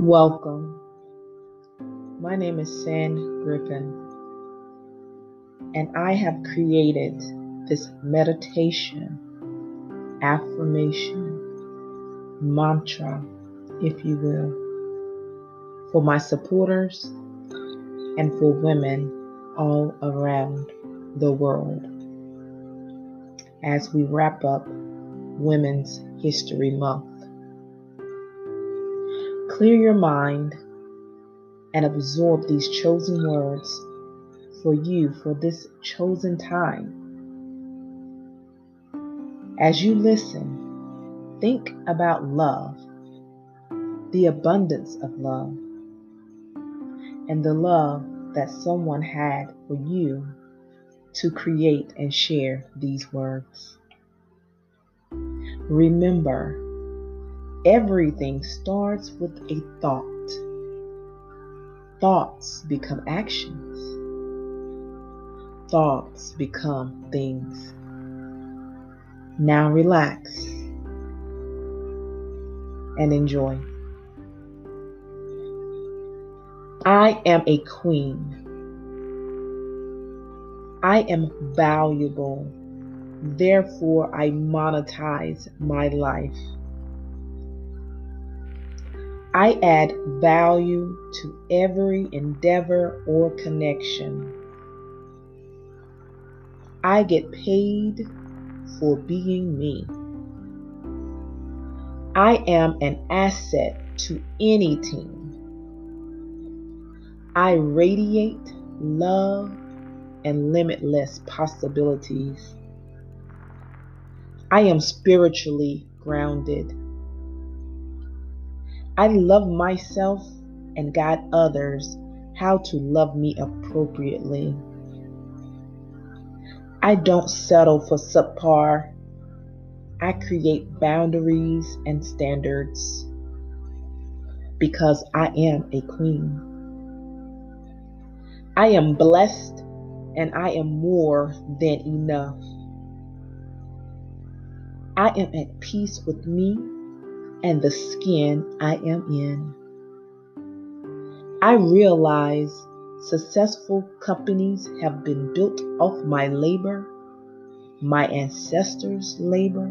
Welcome. My name is Sam Griffin, and I have created this meditation, affirmation, mantra, if you will, for my supporters and for women all around the world as we wrap up Women's History Month. Clear your mind and absorb these chosen words for you for this chosen time. As you listen, think about love, the abundance of love, and the love that someone had for you to create and share these words. Remember, Everything starts with a thought. Thoughts become actions. Thoughts become things. Now relax and enjoy. I am a queen. I am valuable. Therefore, I monetize my life. I add value to every endeavor or connection. I get paid for being me. I am an asset to any team. I radiate love and limitless possibilities. I am spiritually grounded. I love myself and guide others how to love me appropriately. I don't settle for subpar. I create boundaries and standards because I am a queen. I am blessed and I am more than enough. I am at peace with me and the skin I am in. I realize successful companies have been built off my labor, my ancestors' labor.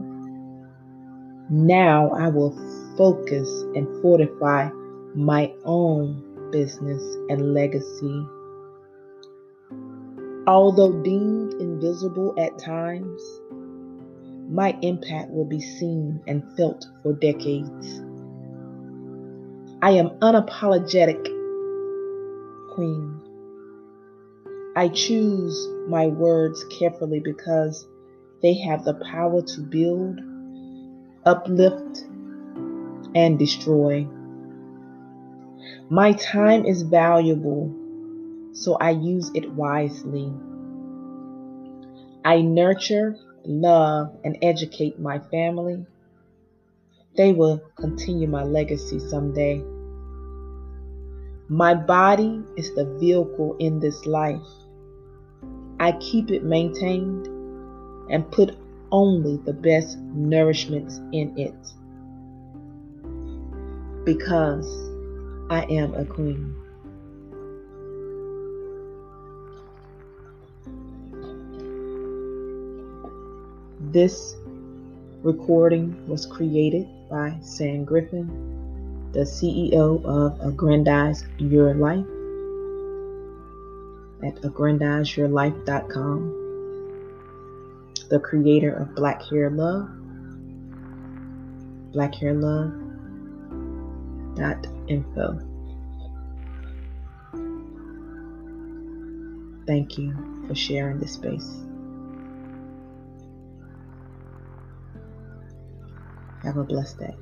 Now I will focus and fortify my own business and legacy. Although deemed invisible at times, my impact will be seen and felt for decades. I am unapologetic queen. I choose my words carefully because they have the power to build, uplift, and destroy. My time is valuable, so I use it wisely. I nurture love, and educate my family, they will continue my legacy someday. My body is the vehicle in this life. I keep it maintained and put only the best nourishments in it because I am a queen. This recording was created by Sam Griffin, the CEO of Aggrandize Your Life at aggrandizeyourlife.com, the creator of Black Hair Love, blackhairlove.info. Thank you for sharing this space. Have a blessed day.